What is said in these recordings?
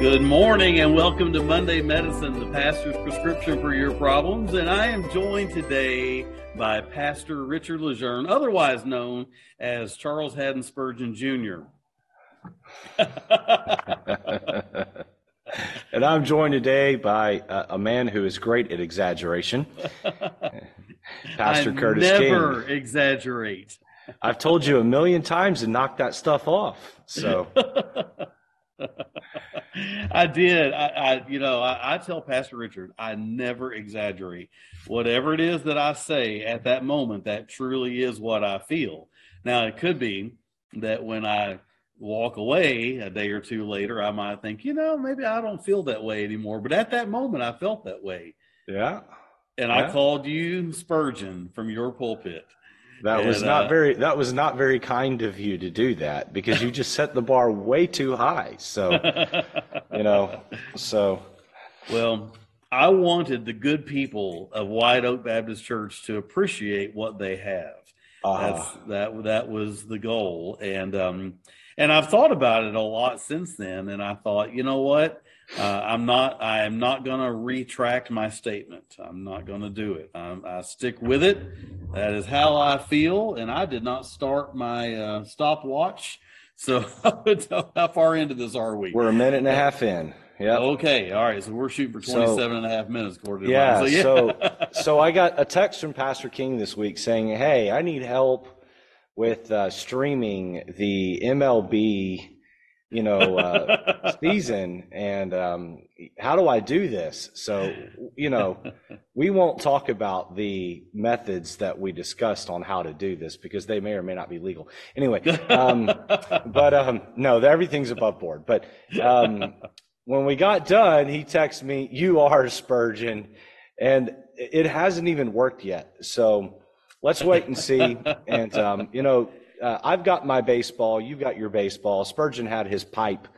Good morning and welcome to Monday Medicine, the pastor's prescription for your problems. And I am joined today by Pastor Richard Lejeune, otherwise known as Charles Haddon Spurgeon Jr. and I'm joined today by a, a, man who is great at exaggeration, Pastor I Curtis never King. exaggerate. I've told you a million times to knock that stuff off. So I did. I, I you know, I, I, tell Pastor Richard, I never exaggerate. Whatever it is that I say at that moment, that truly is what I feel. Now, it could be that when I walk away a day or two later, I might think, you know, maybe I don't feel that way anymore. But at that moment, I felt that way. Yeah. And yeah. I called you Spurgeon from your pulpit. That was not uh, very. That was not very kind of you to do that because you just set the bar way too high. So you know. So Well, I wanted the good people of White Oak Baptist Church to appreciate what they have. That's uh, that that was the goal, and um, and I've thought about it a lot since then. And I thought, you know what, uh, I'm not I am not going to retract my statement. I'm not going to do it. i I stick with it. That is how I feel, and I did not start my uh, stopwatch. So how far into this are we? we're a minute and a half in. Yeah. Okay, all right. So we're shooting for So- 27 and a half minutes, according to Yeah, mine. so so I got a text from Pastor King this week saying, "Hey, I need help with uh, streaming the MLB, you know, uh, season, and um, how do I do this?" So you know, we won't talk about the methods that we discussed on how to do this because they may or may not be legal. Anyway, um, but um, no, everything's above board. But um, when we got done, he texted me, "You are Spurgeon," and it hasn't even worked yet. So let's wait and see. And um, you know, uh, I've got my baseball. You've got your baseball. Spurgeon had his pipe.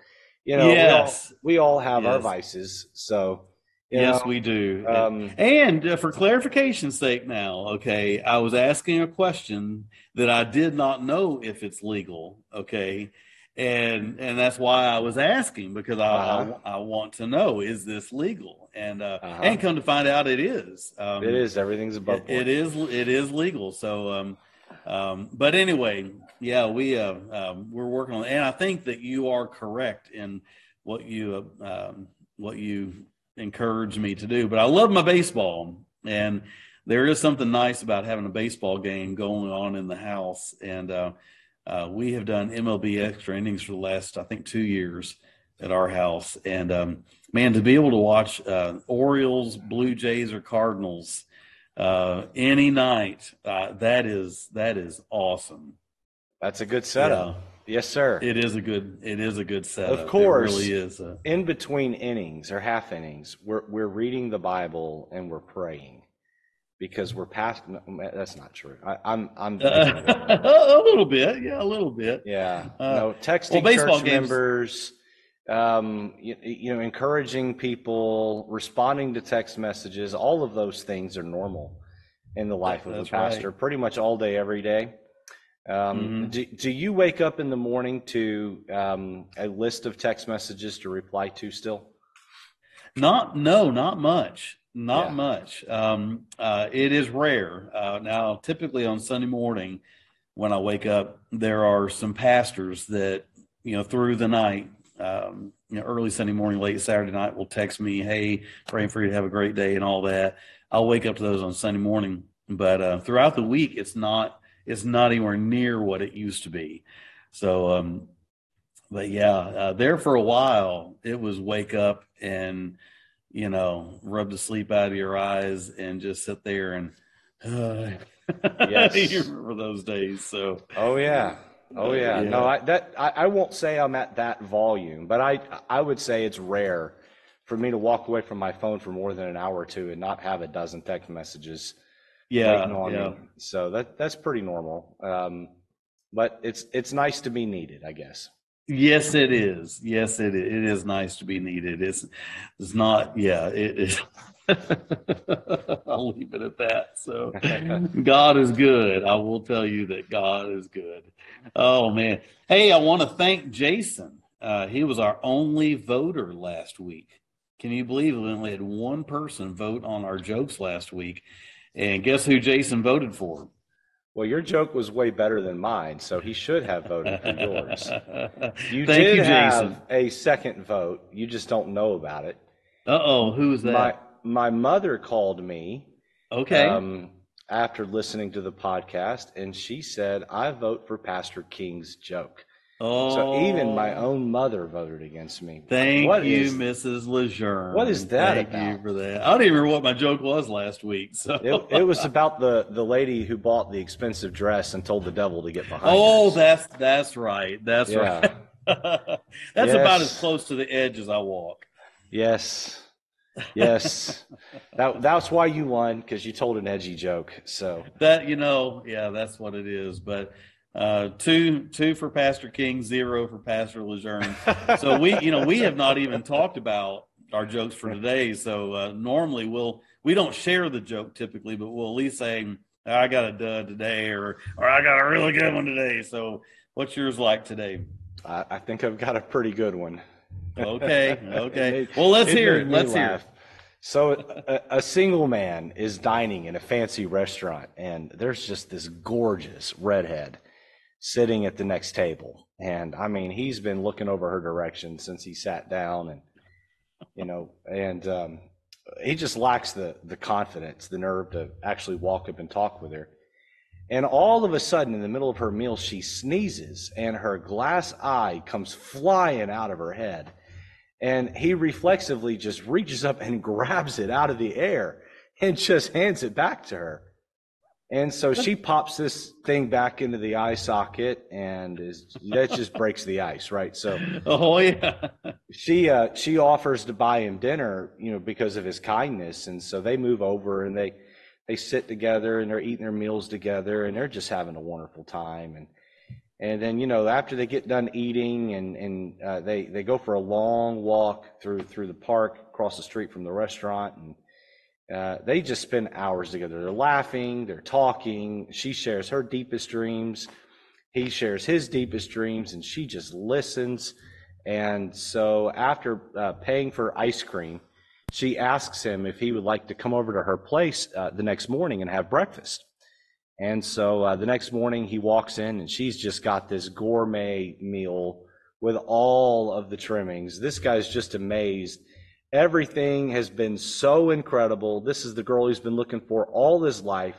You know, Yes. we, all, we all have our vices. So yes, know, we do. um, and uh, for clarification's sake, now, okay, I was asking a question that I did not know if it's legal. Okay. And and that's why I was asking because I Uh-huh. I, I want to know is this legal and uh, Uh-huh. and come to find out it is um, it is everything's above it is it is legal. So, um, um, but anyway, yeah, we uh, um, we're working on, and I think that you are correct in what you uh, um, what you encourage me to do. But I love my baseball, and there is something nice about having a baseball game going on in the house. And uh, uh, we have done MLB extra innings for the last, I think, two years at our house. And um, man, to be able to watch uh, Orioles, Blue Jays, or Cardinals uh, any night, uh, that is that is awesome. That's a good setup. Yes, sir. It is a good it is a good setup. Of course. it really is. Uh, in between innings or half innings, we're we're reading the Bible and we're praying because we're past. no, That's not true. I, I'm I'm. a little bit, yeah, a little bit. yeah. Uh, no, texting well, baseball church games- members. Um, you, you know, encouraging people, responding to text messages. All of those things are normal in the life of a That's pastor, pretty much all day, every day. Um, Mhm. do, do you wake up in the morning to um, a list of text messages to reply to still? Not no, not much, not Yeah. much. Um, uh, it is rare. Uh, now, typically on Sunday morning, when I wake up, there are some pastors that you know through the night, um, you know, early Sunday morning, late Saturday night, will text me, "Hey, praying for you to have a great day" and all that. I'll wake up to those on Sunday morning, but uh, throughout the week, it's not it's not anywhere near what it used to be. So, um, but yeah, uh, there for a while, it was wake up and you know rub the sleep out of your eyes and just sit there and. Uh, Yes. you remember those days. So Oh yeah. Oh yeah. Yeah. No, I that I, I won't say I'm at that volume, but I I would say it's rare for me to walk away from my phone for more than an hour or two and not have a dozen text messages yeah, yeah. me. So that that's pretty normal. Um, but it's it's nice to be needed, I guess. Yes, it is. Yes, it is. It is nice to be needed. It's it's not. Yeah, it is. I'll leave it at that. So, God is good. I will tell you that God is good. Oh man. Hey, I want to thank Jason uh, he was our only voter last week. Can you believe we only had one person vote on our jokes last week? And guess who Jason voted for? Well, your joke was way better than mine, so he should have voted for yours. You Thank did you, have a second vote. You just don't know about it. Uh oh, who was that? My my mother called me okay. um, after listening to the podcast, and she said, "I vote for Pastor King's joke." oh, So even my own mother voted against me. Thank What you, is- Mrs. Lejeune. what is that Thank you about? for that. I don't even remember what my joke was last week. So It, it was about the the lady who bought the expensive dress and told the devil to get behind. Oh, her. that's that's right. That's Yeah. right. that's about as close to the edge as I walk. yes, yes. that that's why you won because you told an edgy joke. So That you know, yeah, that's what it is. But uh, two two for Pastor King, zero for Pastor Lejeune. So we, you know, we have not even talked about our jokes for today. So uh, normally we'll we don't share the joke typically, but we'll at least say I got a dud today, or or I got a really good one today. So what's yours like today? I, I think I've got a pretty good one. Okay, okay. Well, let's it hear it. Let's hear it. So, a, a single man is dining in a fancy restaurant, and there's just this gorgeous redhead sitting at the next table. And I mean, he's been looking over her direction since he sat down, and you know, and um, he just lacks the the confidence, the nerve to actually walk up and talk with her. And all of a sudden, in the middle of her meal, she sneezes, and her glass eye comes flying out of her head. And he reflexively just reaches up and grabs it out of the air and just hands it back to her. And so she pops this thing back into the eye socket, and is that just breaks the ice, right? So Oh yeah. she uh, she offers to buy him dinner, you know, because of his kindness, and so they move over and they they sit together and they're eating their meals together and they're just having a wonderful time and and then you know after they get done eating and and uh, they they go for a long walk through through the park across the street from the restaurant and uh, they just spend hours together. They're laughing, they're talking. She shares her deepest dreams. He shares his deepest dreams, and she just listens. And so, after uh, paying for ice cream, she asks him if he would like to come over to her place uh, the next morning and have breakfast. And so uh, the next morning he walks in and she's just got this gourmet meal with all of the trimmings. This guy's just amazed. Everything has been so incredible. This is the girl he's been looking for all his life.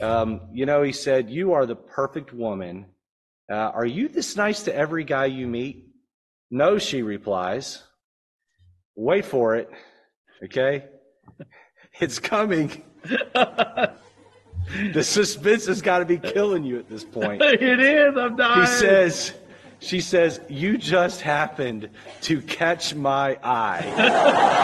Um, you know, he said, You are the perfect woman. Uh, are you this nice to every guy you meet? No, she replies. Wait for it. Okay? It's coming. The suspense has got to be killing you at this point. it is. I'm dying. He says, she says, you just happened to catch my eye.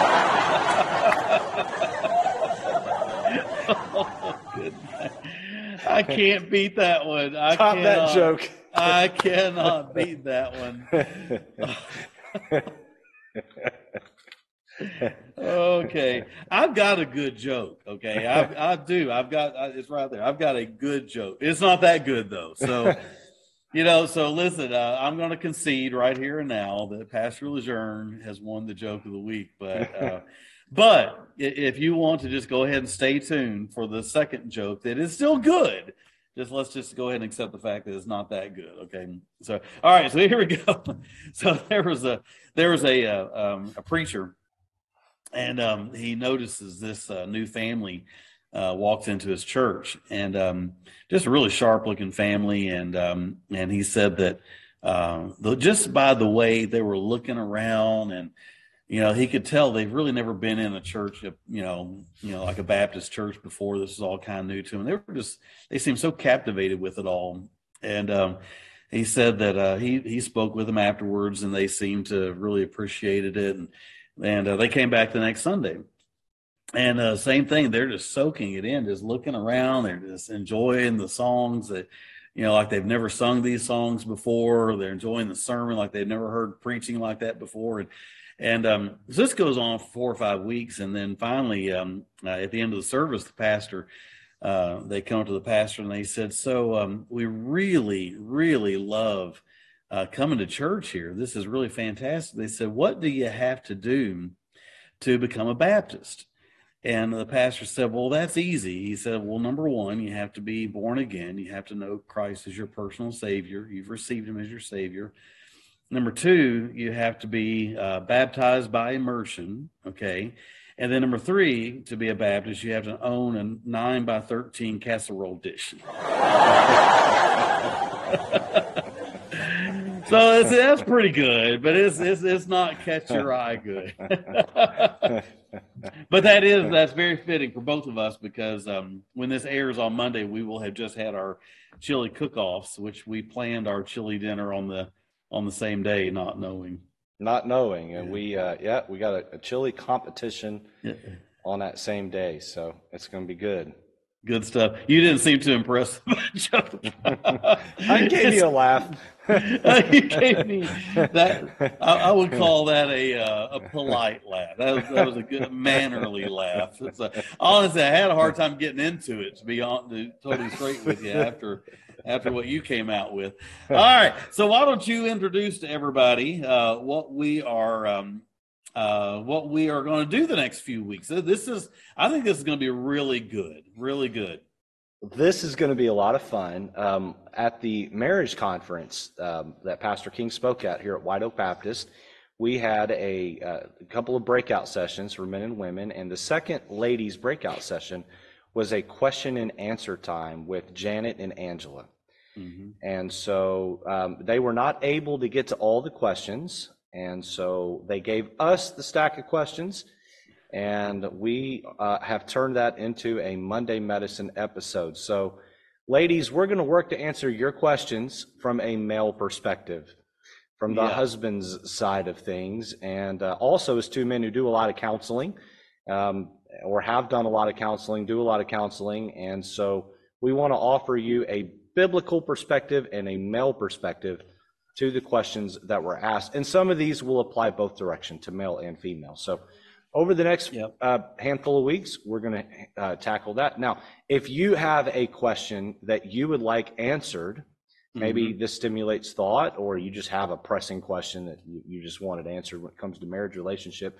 I can't beat that one. I Top cannot, that joke. I cannot beat that one. okay, I've got a good joke. Okay, I, I do. I've got I- it's right there. I've got a good joke. It's not that good though. So, you know. So listen, uh, I'm going to concede right here and now that Pastor Lejeune has won the joke of the week. But uh, but if you want to just go ahead and stay tuned for the second joke that is still good. Just let's just go ahead and accept the fact that it's not that good. Okay. So all right. So here we go. So there was a there was a uh, um, a preacher and um, he notices this uh, new family uh, walks into his church, and um, just a really sharp looking family, and um, and he said that uh, just by the way they were looking around, and you know he could tell they've really never been in a church, you know, you know like a Baptist church before. This is all kind of new to them. They were just they seemed so captivated with it all, and. Um, he said that uh, he he spoke with them afterwards, and they seemed to really appreciated it, and and uh, they came back the next Sunday. And uh, same thing, they're just soaking it in, just looking around. They're just enjoying the songs that, you know, like they've never sung these songs before. They're enjoying the sermon like they've never heard preaching like that before. And and um, so this goes on for four or five weeks, and then finally, um, uh, at the end of the service, the pastor uh, they come to the pastor and they said, "So um, we really, really love." Uh, coming to church here. This is really fantastic. They said, What do you have to do to become a Baptist? And the pastor said, Well, that's easy. He said, Well, number one, you have to be born again. You have to know Christ as your personal Savior. You've received Him as your Savior. Number two, you have to be uh, baptized by immersion. Okay. And then number three, to be a Baptist, you have to own a nine by 13 casserole dish. so it's, that's pretty good, but it's, it's, it's not catch your eye good. but that is, that's very fitting for both of us because um, when this airs on Monday, we will have just had our chili cook-offs, which we planned our chili dinner on the, on the same day, not knowing not knowing. And we, uh, yeah, we got a, a chili competition yeah. on that same day, so it's going to be good. Good stuff. You didn't seem too impressed. I gave you a laugh. you gave me that. I, I, would call that a uh, a polite laugh. That was, that was a good mannerly laugh. It's a, honestly, I had a hard time getting into it. To be on, to totally straight with you after after what you came out with. All right. So why don't you introduce to everybody uh, what we are um, uh, what we are going to do the next few weeks. This is I think this is going to be really good, really good. This is going to be a lot of fun. Um, at the marriage conference um, that Pastor King spoke at here at White Oak Baptist, we had a, uh, a couple of breakout sessions for men and women, and the second ladies' breakout session was a question and answer time with Janet and Angela. Mm-hmm. And so um, they were not able to get to all the questions. And so they gave us the stack of questions. And we uh, have turned that into a Monday Medicine episode. So, ladies, we're going to work to answer your questions from a male perspective, from the yeah. husband's side of things. And uh, also, as two men who do a lot of counseling, um, or have done a lot of counseling, do a lot of counseling. And so we want to offer you a biblical perspective and a male perspective to the questions that were asked. And some of these will apply both direction to male and female. So over the next yep. uh, handful of weeks, we're going to uh, tackle that. Now, if you have a question that you would like answered, maybe mm-hmm. this stimulates thought, or you just have a pressing question that you, you just wanted answered when it comes to marriage relationship,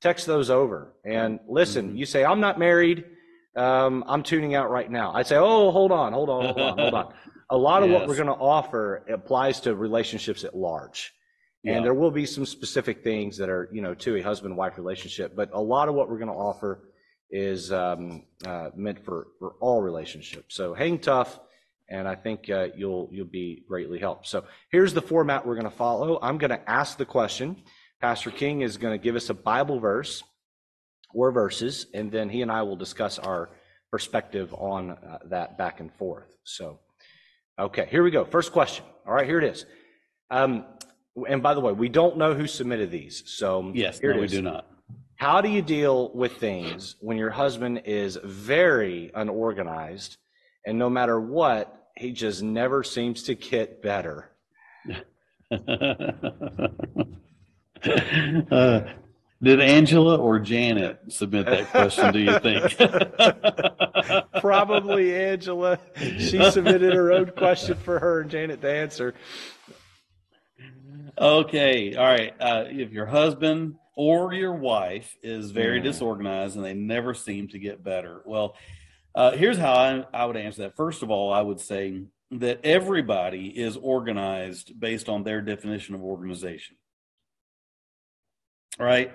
text those over and listen. Mm-hmm. You say, I'm not married. Um, I'm tuning out right now. I say, oh, hold on, hold on, hold on, hold on. A lot of yes. what we're going to offer applies to relationships at large. And there will be some specific things that are, you know, to a husband wife relationship, but a lot of what we're going to offer is um, uh, meant for, for all relationships. So hang tough, and I think uh, you'll you'll be greatly helped. So here's the format we're going to follow. I'm going to ask the question. Pastor King is going to give us a Bible verse or verses, and then he and I will discuss our perspective on uh, that back and forth. So, okay, here we go. First question. All right, here it is. Um, and by the way, we don't know who submitted these. So, yes, here no, we do not. How do you deal with things when your husband is very unorganized and no matter what, he just never seems to get better? uh, did Angela or Janet submit that question, do you think? Probably Angela. She submitted her own question for her and Janet to answer. Okay. All right. Uh, if your husband or your wife is very mm. disorganized and they never seem to get better, well, uh, here's how I, I would answer that. First of all, I would say that everybody is organized based on their definition of organization right?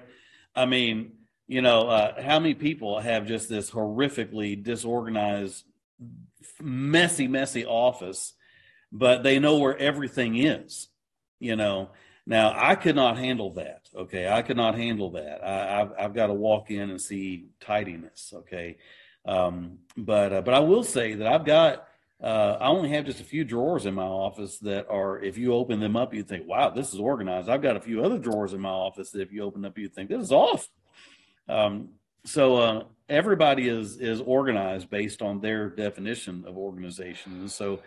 I mean, you know, uh, how many people have just this horrifically disorganized, messy, messy office, but they know where everything is, you know? Now, I could not handle that. Okay. I could not handle that. I, have I've got to walk in and see tidiness. Okay. Um, but, uh, but I will say that I've got, uh, I only have just a few drawers in my office that are, if you open them up, you'd think, wow, this is organized. I've got a few other drawers in my office that if you open up, you'd think this is off. Um, so uh, everybody is is organized based on their definition of organization. And so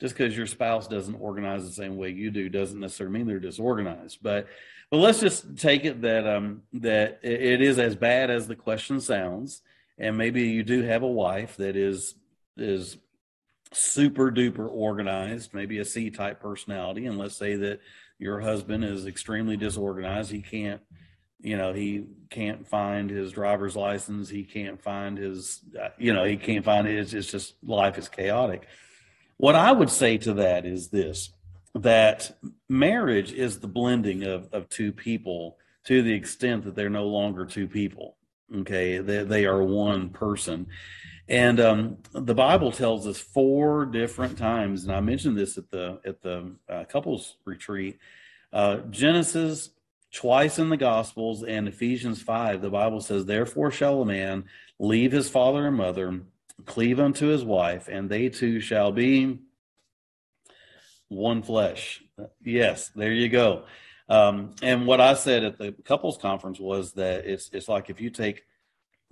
just because your spouse doesn't organize the same way you do doesn't necessarily mean they're disorganized. But but let's just take it that um, that it is as bad as the question sounds, and maybe you do have a wife that is is super duper organized, maybe a C type personality, and let's say that your husband is extremely disorganized. He can't, you know, he can't find his driver's license. He can't find his, uh, you know, he can't find it. It's, it's just life is chaotic. What I would say to that is this that marriage is the blending of, of two people to the extent that they're no longer two people. Okay. They, they are one person. And um, the Bible tells us four different times, and I mentioned this at the at the uh, couples retreat. Uh, Genesis twice in the Gospels and Ephesians five. The Bible says, "Therefore shall a man leave his father and mother, cleave unto his wife, and they two shall be one flesh." Yes, there you go. Um, and what I said at the couples conference was that it's it's like if you take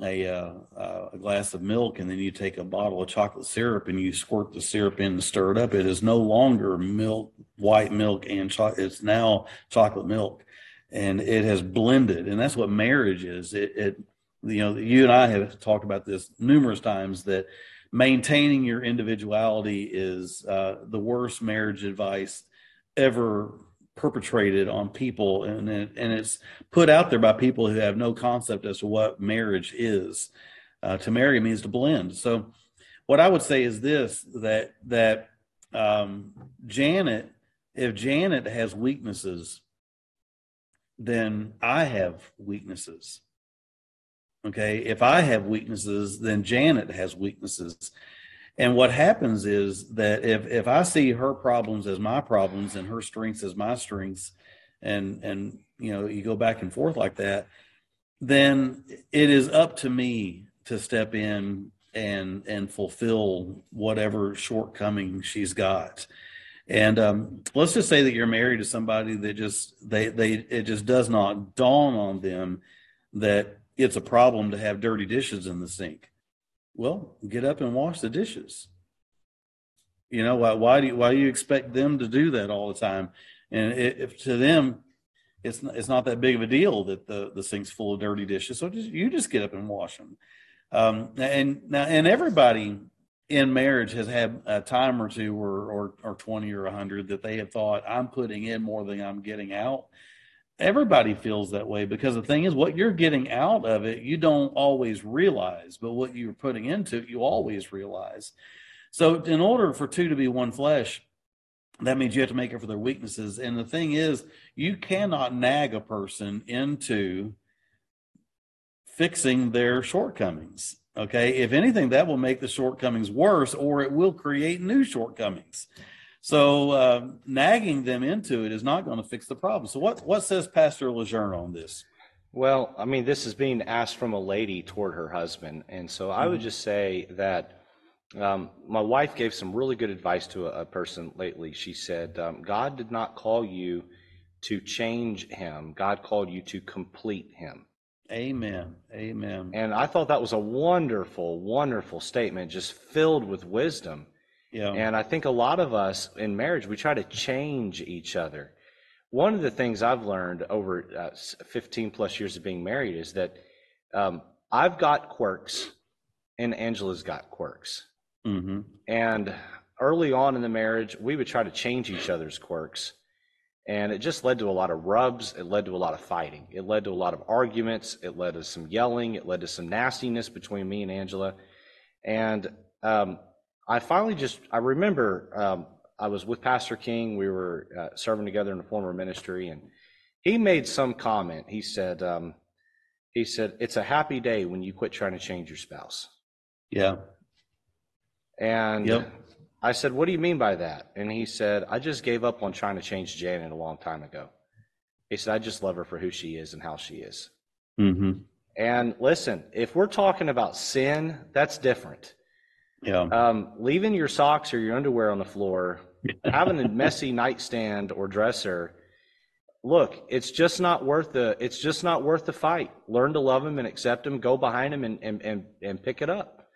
a, uh, uh, a glass of milk and then you take a bottle of chocolate syrup and you squirt the syrup in and stir it up, it is no longer milk, white milk and chocolate. It's now chocolate milk, and it has blended, and that's what marriage is. It, it, you know, you and I have talked about this numerous times that maintaining your individuality is uh, the worst marriage advice ever perpetrated on people and it, and it's put out there by people who have no concept as to what marriage is. Uh, to marry means to blend. So what i would say is this that that um, janet if janet has weaknesses then i have weaknesses. Okay? If i have weaknesses then janet has weaknesses and what happens is that if if I see her problems as my problems and her strengths as my strengths, and and you know you go back and forth like that, then it is up to me to step in and and fulfill whatever shortcoming she's got. And um, let's just say that you're married to somebody that just they they it just does not dawn on them that it's a problem to have dirty dishes in the sink well, get up and wash the dishes. You know why? Why do you, why do you expect them to do that all the time? And if to them, it's not, it's not that big of a deal that the the sink's full of dirty dishes. So just you just get up and wash them. Um, and now and everybody in marriage has had a time or two or or, or twenty or a hundred that they have thought I'm putting in more than I'm getting out everybody feels that way because the thing is what you're getting out of it you don't always realize but what you're putting into it you always realize. So in order for two to be one flesh that means you have to make it for their weaknesses. And the thing is you cannot nag a person into fixing their shortcomings okay? If anything that will make the shortcomings worse or it will create new shortcomings so uh, nagging them into it is not going to fix the problem. So what what says Pastor Lejeune on this? Well, I mean, this is being asked from a lady toward her husband, and so I would mm-hmm. just say that um, my wife gave some really good advice to a, a person lately. She said, um, "God did not call you to change him; God called you to complete him." Amen. Amen. And I thought that was a wonderful, wonderful statement, just filled with wisdom. Yeah. And I think a lot of us in marriage, we try to change each other. One of the things I've learned over uh, 15 plus years of being married is that um, I've got quirks and Angela's got quirks. Mm-hmm. And early on in the marriage, we would try to change each other's quirks. And it just led to a lot of rubs. It led to a lot of fighting. It led to a lot of arguments. It led to some yelling. It led to some nastiness between me and Angela. And um, I finally just I remember um, I was with Pastor King. We were uh, serving together in a former ministry, and he made some comment. He said, um, "He said it's a happy day when you quit trying to change your spouse." Yeah. And yep. I said, "What do you mean by that?" And he said, "I just gave up on trying to change Janet a long time ago." He said, "I just love her for who she is and how she is." Mm-hmm. And listen, if we're talking about sin, that's different. Yeah. Um, leaving your socks or your underwear on the floor, having a messy nightstand or dresser. Look, it's just not worth the. It's just not worth the fight. Learn to love him and accept him. Go behind him and and and, and pick it up,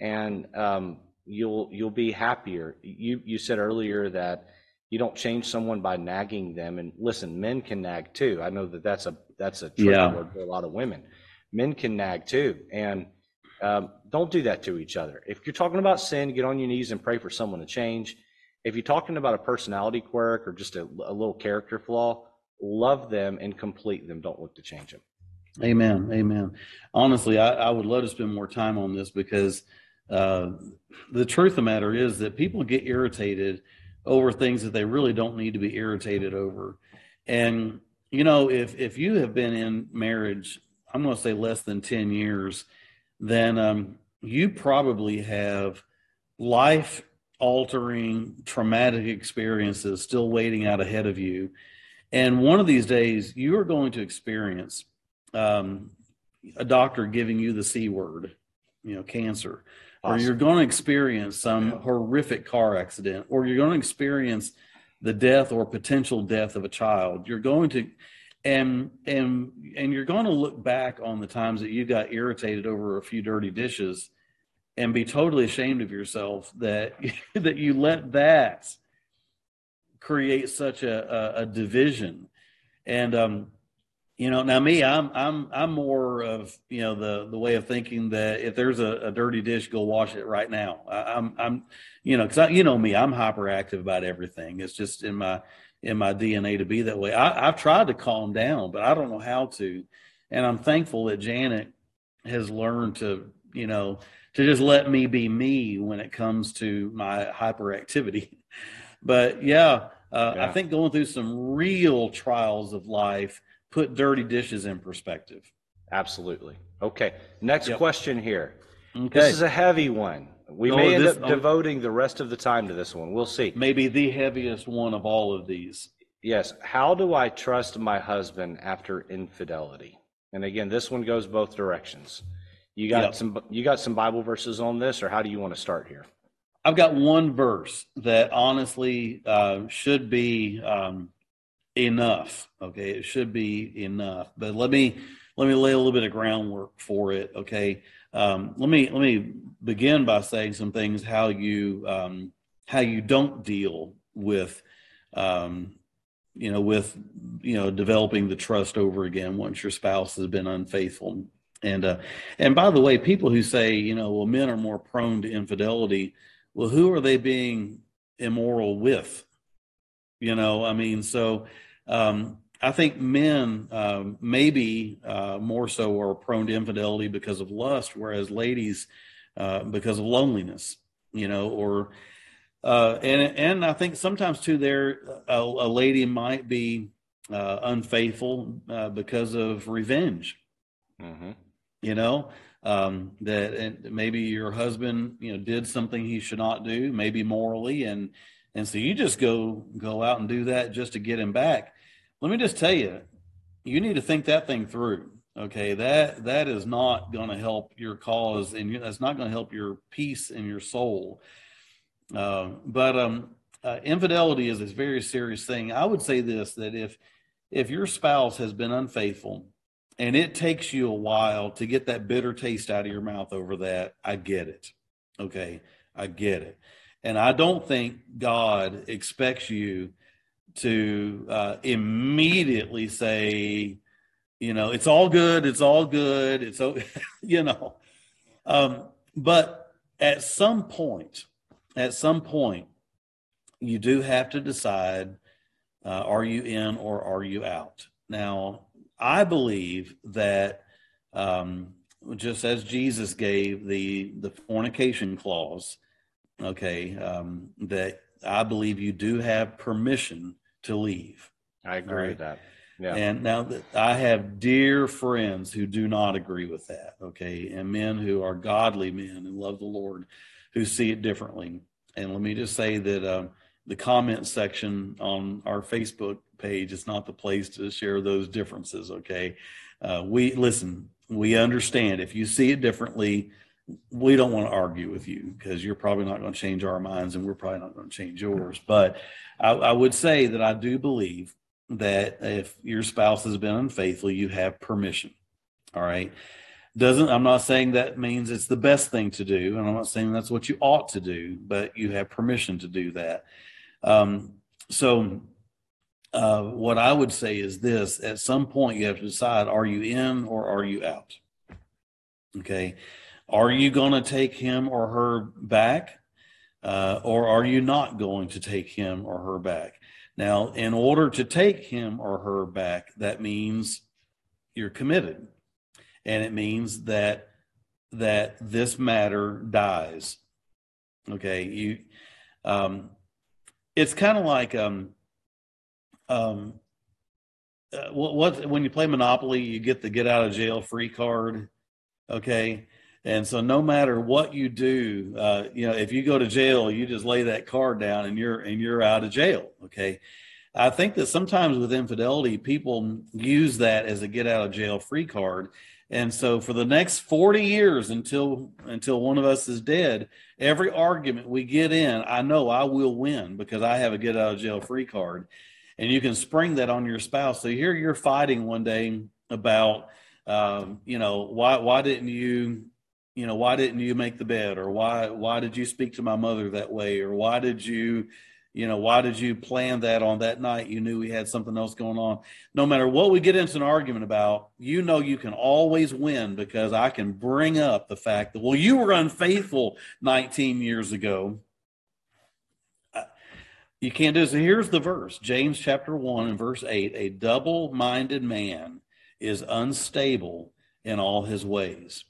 and um, you'll you'll be happier. You you said earlier that you don't change someone by nagging them. And listen, men can nag too. I know that that's a that's a trigger yeah. word for a lot of women. Men can nag too, and Um, don't do that to each other. If you're talking about sin, get on your knees and pray for someone to change. If you're talking about a personality quirk or just a, a little character flaw, love them and complete them. Don't look to change them. Amen. Amen. Honestly, I, I would love to spend more time on this because uh, the truth of the matter is that people get irritated over things that they really don't need to be irritated over. And you know, if if you have been in marriage, I'm going to say less than ten years, then um, you probably have life altering traumatic experiences still waiting out ahead of you. And one of these days, you are going to experience um, a doctor giving you the C word, you know, cancer, awesome. or you're going to experience some yeah. horrific car accident, or you're going to experience the death or potential death of a child. You're going to, and and and you're going to look back on the times that you got irritated over a few dirty dishes, and be totally ashamed of yourself that that you let that create such a, a, a division. And um, you know, now me, I'm I'm I'm more of you know the the way of thinking that if there's a, a dirty dish, go wash it right now. I, am I'm, I'm you know because you know me, I'm hyperactive about everything. It's just in my in my DNA to be that way. I, I've tried to calm down, but I don't know how to. And I'm thankful that Janet has learned to you know to just let me be me when it comes to my hyperactivity. But yeah, uh, yeah. I think going through some real trials of life put dirty dishes in perspective. Absolutely. Okay. Next yep. question here. Okay. This is a heavy one. We oh, may end this, up devoting the rest of the time to this one. We'll see. Maybe the heaviest one of all of these. Yes. How do I trust my husband after infidelity? And again, this one goes both directions. You got yep. some you got some Bible verses on this, or how do you want to start here? I've got one verse that honestly uh, should be um, enough. Okay, it should be enough. But let me let me lay a little bit of groundwork for it. Okay, um, let me let me begin by saying some things how you um, how you don't deal with um, you know with you know developing the trust over again once your spouse has been unfaithful. And uh, and by the way, people who say you know well men are more prone to infidelity, well who are they being immoral with? You know, I mean, so um, I think men um, maybe uh, more so are prone to infidelity because of lust, whereas ladies uh, because of loneliness, you know, or uh, and and I think sometimes too there a, a lady might be uh, unfaithful uh, because of revenge, mm-hmm. you know. Um, that maybe your husband, you know, did something he should not do, maybe morally, and and so you just go go out and do that just to get him back. Let me just tell you, you need to think that thing through. Okay, that that is not going to help your cause, and that's not going to help your peace and your soul. Uh, but um, uh, infidelity is a very serious thing. I would say this: that if if your spouse has been unfaithful, and it takes you a while to get that bitter taste out of your mouth over that, I get it. Okay, I get it. And I don't think God expects you to uh, immediately say, you know, it's all good, it's all good, it's, you know. Um, but at some point, at some point, you do have to decide uh, are you in or are you out? Now, I believe that um, just as Jesus gave the the fornication clause, okay, um, that I believe you do have permission to leave. I agree right? with that. Yeah. And now that I have dear friends who do not agree with that, okay, and men who are godly men and love the Lord who see it differently. And let me just say that um, the comment section on our Facebook page is not the place to share those differences, okay? Uh, we listen, we understand if you see it differently, we don't want to argue with you because you're probably not going to change our minds and we're probably not going to change yours. But I, I, would say that I do believe that if your spouse has been unfaithful, you have permission. All right. Doesn't, I'm not saying that means it's the best thing to do. And I'm not saying that's what you ought to do, but you have permission to do that. Um, so, uh, what I would say is this at some point, you have to decide are you in or are you out? Okay Are you going to take him or her back? Uh, or are you not going to take him or her back? Now, in order to take him or her back, that means you're committed. And it means that that this matter dies. Okay, you um it's kind of like um um uh, what, what when you play Monopoly, you get the get out of jail free card. Okay. And so no matter what you do, uh, you know, if you go to jail, you just lay that card down and you're and you're out of jail. Okay. I think that sometimes with infidelity, people use that as a get out of jail free card. And so for the next 40 years until until one of us is dead, every argument we get in, I know I will win because I have a get out of jail free card. And you can spring that on your spouse. So here you're fighting one day about um, you know, why why didn't you you know, why didn't you make the bed? or why why did you speak to my mother that way? or why did you you know why did you plan that on that night? You knew we had something else going on. No matter what we get into an argument about you know you can always win because i can bring up the fact that well you were unfaithful 19 years ago. You can't do this so here's the verse james chapter 1 and verse 8 a double-minded man is unstable in all his ways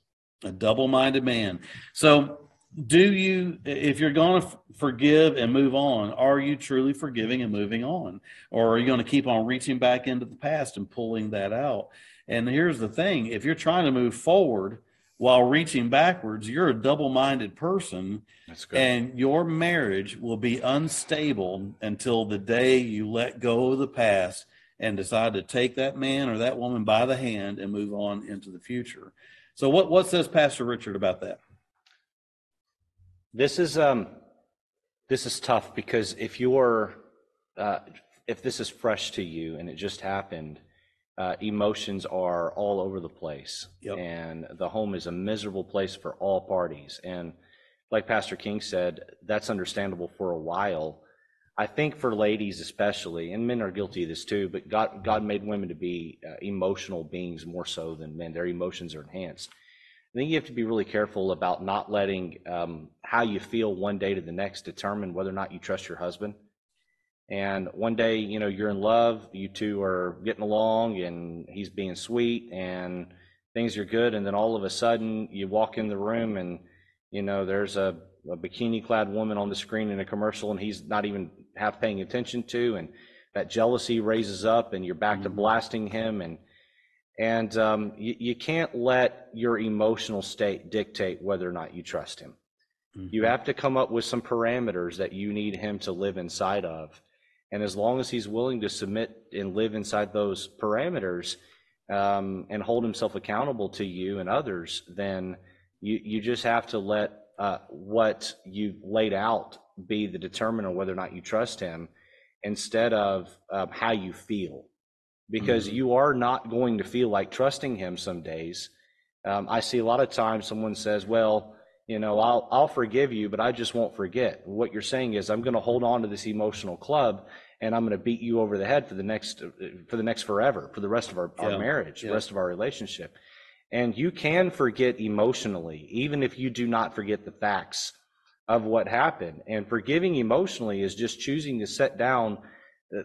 a double-minded man. So do you if you're going to forgive and move on are you truly forgiving and moving on? Or are you going to keep on reaching back into the past and pulling that out? And here's the thing if you're trying to move forward while reaching backwards you're a double-minded person. And your marriage will be unstable until the day you let go of the past and decide to take that man or that woman by the hand and move on into the future so what, what says pastor richard about that this is um, this is tough because if you're uh, if this is fresh to you and it just happened, uh, emotions are all over the place, yep. and the home is a miserable place for all parties. And like Pastor King said, that's understandable for a while. I think for ladies especially, and men are guilty of this too, but God God made women to be uh, emotional beings more so than men. Their emotions are enhanced. I think you have to be really careful about not letting um, how you feel one day to the next determine whether or not you trust your husband. And one day, you know, you're in love, you two are getting along, and he's being sweet, and things are good. And then all of a sudden, you walk in the room, and you know, there's a, a bikini-clad woman on the screen in a commercial, and he's not even half paying attention to, and that jealousy raises up, and you're back mm-hmm. to blasting him, and and um, you, you, can't let your emotional state dictate whether or not you trust him. Mm-hmm. You have to come up with some parameters that you need him to live inside of. And as long as he's willing to submit and live inside those parameters um, and hold himself accountable to you and others, then you, you just have to let uh, what you've laid out be the determinant of whether or not you trust him instead of uh, how you feel because mm-hmm. you are not going to feel like trusting him some days. Um, I see a lot of times someone says, well, you know, I'll, I'll forgive you, but I just won't forget. What you're saying is I'm going to hold on to this emotional club and I'm going to beat you over the head for the next, for the next forever, for the rest of our, yeah. our marriage, yeah. the rest of our relationship. And you can forget emotionally, even if you do not forget the facts of what happened. And forgiving emotionally is just choosing to set down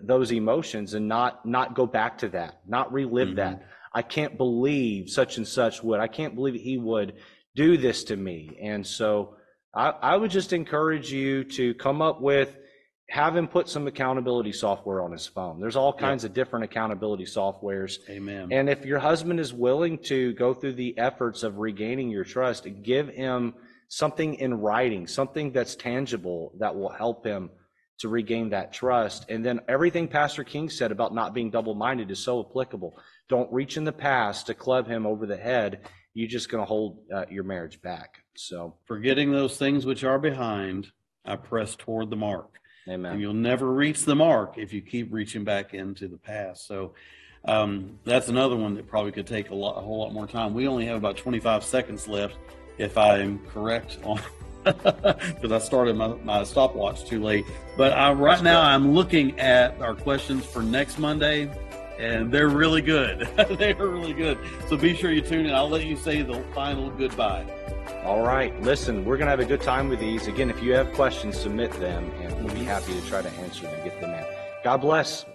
those emotions and not not go back to that, not relive mm-hmm. that. I can't believe such and such would. I can't believe he would do this to me. And so I, I would just encourage you to come up with have him put some accountability software on his phone. There's all kinds yeah. of different accountability softwares. Amen. And if your husband is willing to go through the efforts of regaining your trust, give him something in writing, something that's tangible that will help him to regain that trust. And then everything Pastor King said about not being double minded is so applicable. Don't reach in the past to club him over the head. You're just going to hold uh, your marriage back. So, forgetting those things which are behind, I press toward the mark. Amen. And you'll never reach the mark if you keep reaching back into the past. So, um, that's another one that probably could take a, lot, a whole lot more time. We only have about 25 seconds left, if I'm correct on because I started my, my stopwatch too late. But I, right now, I'm looking at our questions for next Monday. And they're really good. they're really good. So be sure you tune in. I'll let you say the final goodbye. All right. Listen, we're going to have a good time with these. Again, if you have questions, submit them, and we'll be happy to try to answer them and get them in. God bless.